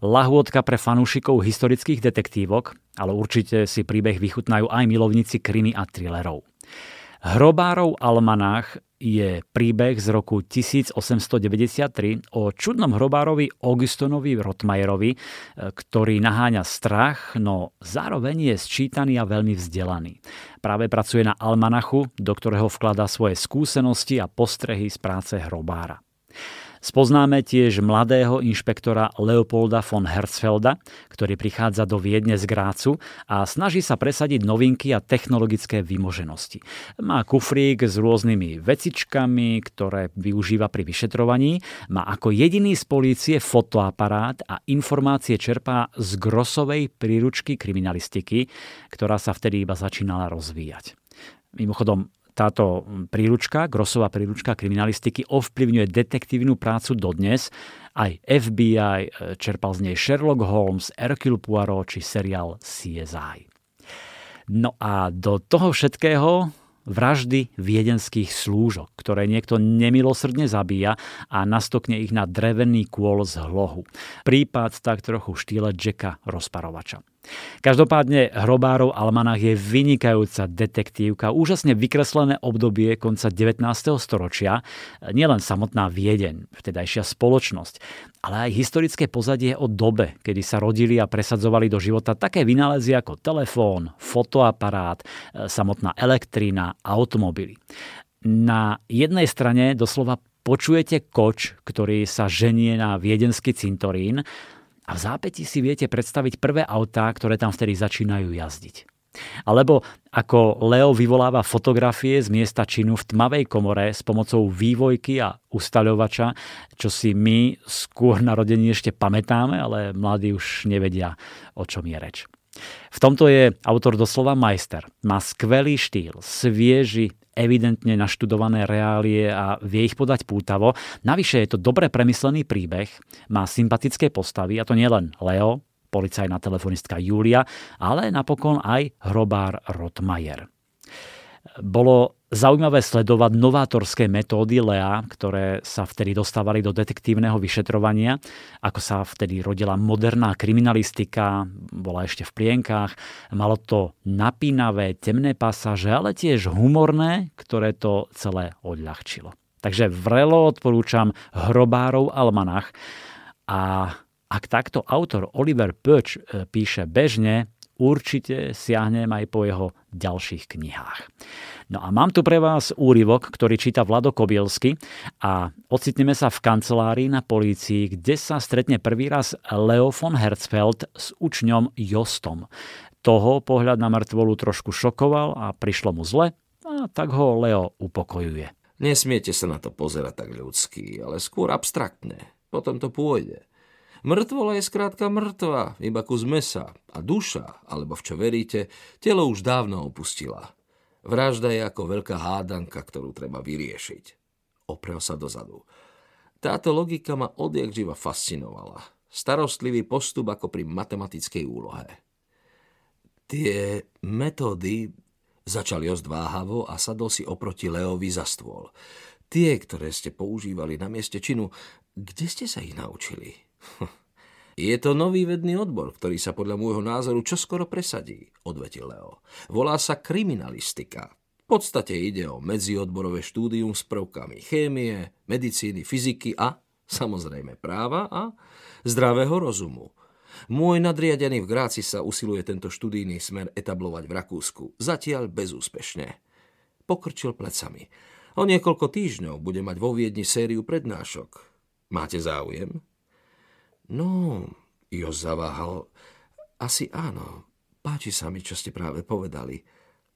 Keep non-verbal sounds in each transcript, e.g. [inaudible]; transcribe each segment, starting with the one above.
Lahôdka pre fanúšikov historických detektívok, ale určite si príbeh vychutnajú aj milovníci krimi a thrillerov. Hrobárov almanách je príbeh z roku 1893 o čudnom hrobárovi Augustonovi Rotmajerovi, e, ktorý naháňa strach, no zároveň je sčítaný a veľmi vzdelaný. Práve pracuje na almanachu, do ktorého vkladá svoje skúsenosti a postrehy z práce hrobára. Spoznáme tiež mladého inšpektora Leopolda von Herzfelda, ktorý prichádza do Viedne z Grácu a snaží sa presadiť novinky a technologické vymoženosti. Má kufrík s rôznymi vecičkami, ktoré využíva pri vyšetrovaní, má ako jediný z polície fotoaparát a informácie čerpá z grosovej príručky kriminalistiky, ktorá sa vtedy iba začínala rozvíjať. Mimochodom, táto príručka, Grossová príručka kriminalistiky, ovplyvňuje detektívnu prácu dodnes. Aj FBI e, čerpal z nej Sherlock Holmes, Hercule Poirot či seriál CSI. No a do toho všetkého vraždy viedenských slúžok, ktoré niekto nemilosrdne zabíja a nastokne ich na drevený kôl z hlohu. Prípad tak trochu štýle Jacka rozparovača. Každopádne Hrobárov almanach je vynikajúca detektívka, úžasne vykreslené obdobie konca 19. storočia, nielen samotná Viedeň, vtedajšia spoločnosť, ale aj historické pozadie o dobe, kedy sa rodili a presadzovali do života také vynálezy ako telefón, fotoaparát, samotná elektrína, automobily. Na jednej strane doslova počujete koč, ktorý sa ženie na viedenský cintorín, a v zápäti si viete predstaviť prvé autá, ktoré tam vtedy začínajú jazdiť. Alebo ako Leo vyvoláva fotografie z miesta činu v tmavej komore s pomocou vývojky a ustaľovača, čo si my skôr narodení ešte pamätáme, ale mladí už nevedia, o čom je reč. V tomto je autor doslova majster. Má skvelý štýl, svieži, evidentne naštudované reálie a vie ich podať pútavo. Navyše je to dobre premyslený príbeh, má sympatické postavy, a to nielen Leo, policajná telefonistka Julia, ale napokon aj hrobár Rotmajer. Bolo Zaujímavé sledovať novátorské metódy Lea, ktoré sa vtedy dostávali do detektívneho vyšetrovania, ako sa vtedy rodila moderná kriminalistika, bola ešte v plienkách, malo to napínavé, temné pasáže, ale tiež humorné, ktoré to celé odľahčilo. Takže vrelo odporúčam Hrobárov almanach a ak takto autor Oliver Pöč e, píše bežne, určite siahnem aj po jeho ďalších knihách. No a mám tu pre vás úryvok, ktorý číta Vlado Kobielsky a ocitneme sa v kancelárii na polícii, kde sa stretne prvý raz Leo von Herzfeld s učňom Jostom. Toho pohľad na mŕtvolu trošku šokoval a prišlo mu zle, a tak ho Leo upokojuje. Nesmiete sa na to pozerať tak ľudský, ale skôr abstraktne. Potom to pôjde. Mŕtvola je skrátka mŕtva, iba kus mesa a duša, alebo v čo veríte, telo už dávno opustila. Vražda je ako veľká hádanka, ktorú treba vyriešiť. Oprel sa dozadu. Táto logika ma odjak živa fascinovala. Starostlivý postup ako pri matematickej úlohe. Tie metódy začal Jost váhavo a sadol si oproti Leovi za stôl. Tie, ktoré ste používali na mieste činu, kde ste sa ich naučili? [laughs] Je to nový vedný odbor, ktorý sa podľa môjho názoru čoskoro presadí, odvetil Leo. Volá sa kriminalistika. V podstate ide o medziodborové štúdium s prvkami chémie, medicíny, fyziky a, samozrejme, práva a zdravého rozumu. Môj nadriadený v Gráci sa usiluje tento študijný smer etablovať v Rakúsku, zatiaľ bezúspešne. Pokrčil plecami. O niekoľko týždňov bude mať vo Viedni sériu prednášok. Máte záujem? No, Jo zaváhal. Asi áno. Páči sa mi, čo ste práve povedali.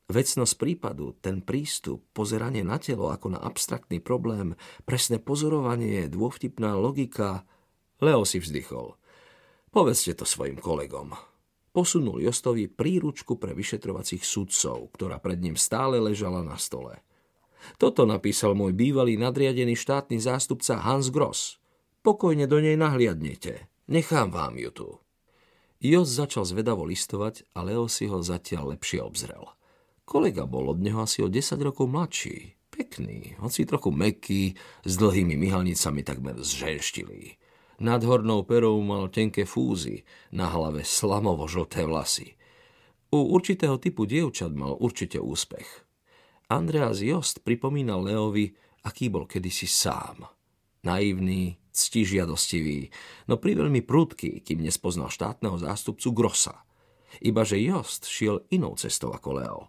Vecnosť prípadu, ten prístup, pozeranie na telo ako na abstraktný problém, presné pozorovanie, dôvtipná logika. Leo si vzdychol. Povedzte to svojim kolegom. Posunul Jostovi príručku pre vyšetrovacích sudcov, ktorá pred ním stále ležala na stole. Toto napísal môj bývalý nadriadený štátny zástupca Hans Gross. Pokojne do nej nahliadnete. Nechám vám ju tu. Jos začal zvedavo listovať a Leo si ho zatiaľ lepšie obzrel. Kolega bol od neho asi o 10 rokov mladší. Pekný, hoci trochu meký, s dlhými myhalnicami takmer zženštilý. Nad hornou perou mal tenké fúzy, na hlave slamovo-žlté vlasy. U určitého typu dievčat mal určite úspech. Andreas Jost pripomínal Leovi, aký bol kedysi sám. Naivný, ctižiadostivý, no priveľmi prudký, kým nespoznal štátneho zástupcu Grossa. Ibaže Jost šiel inou cestou ako Leo.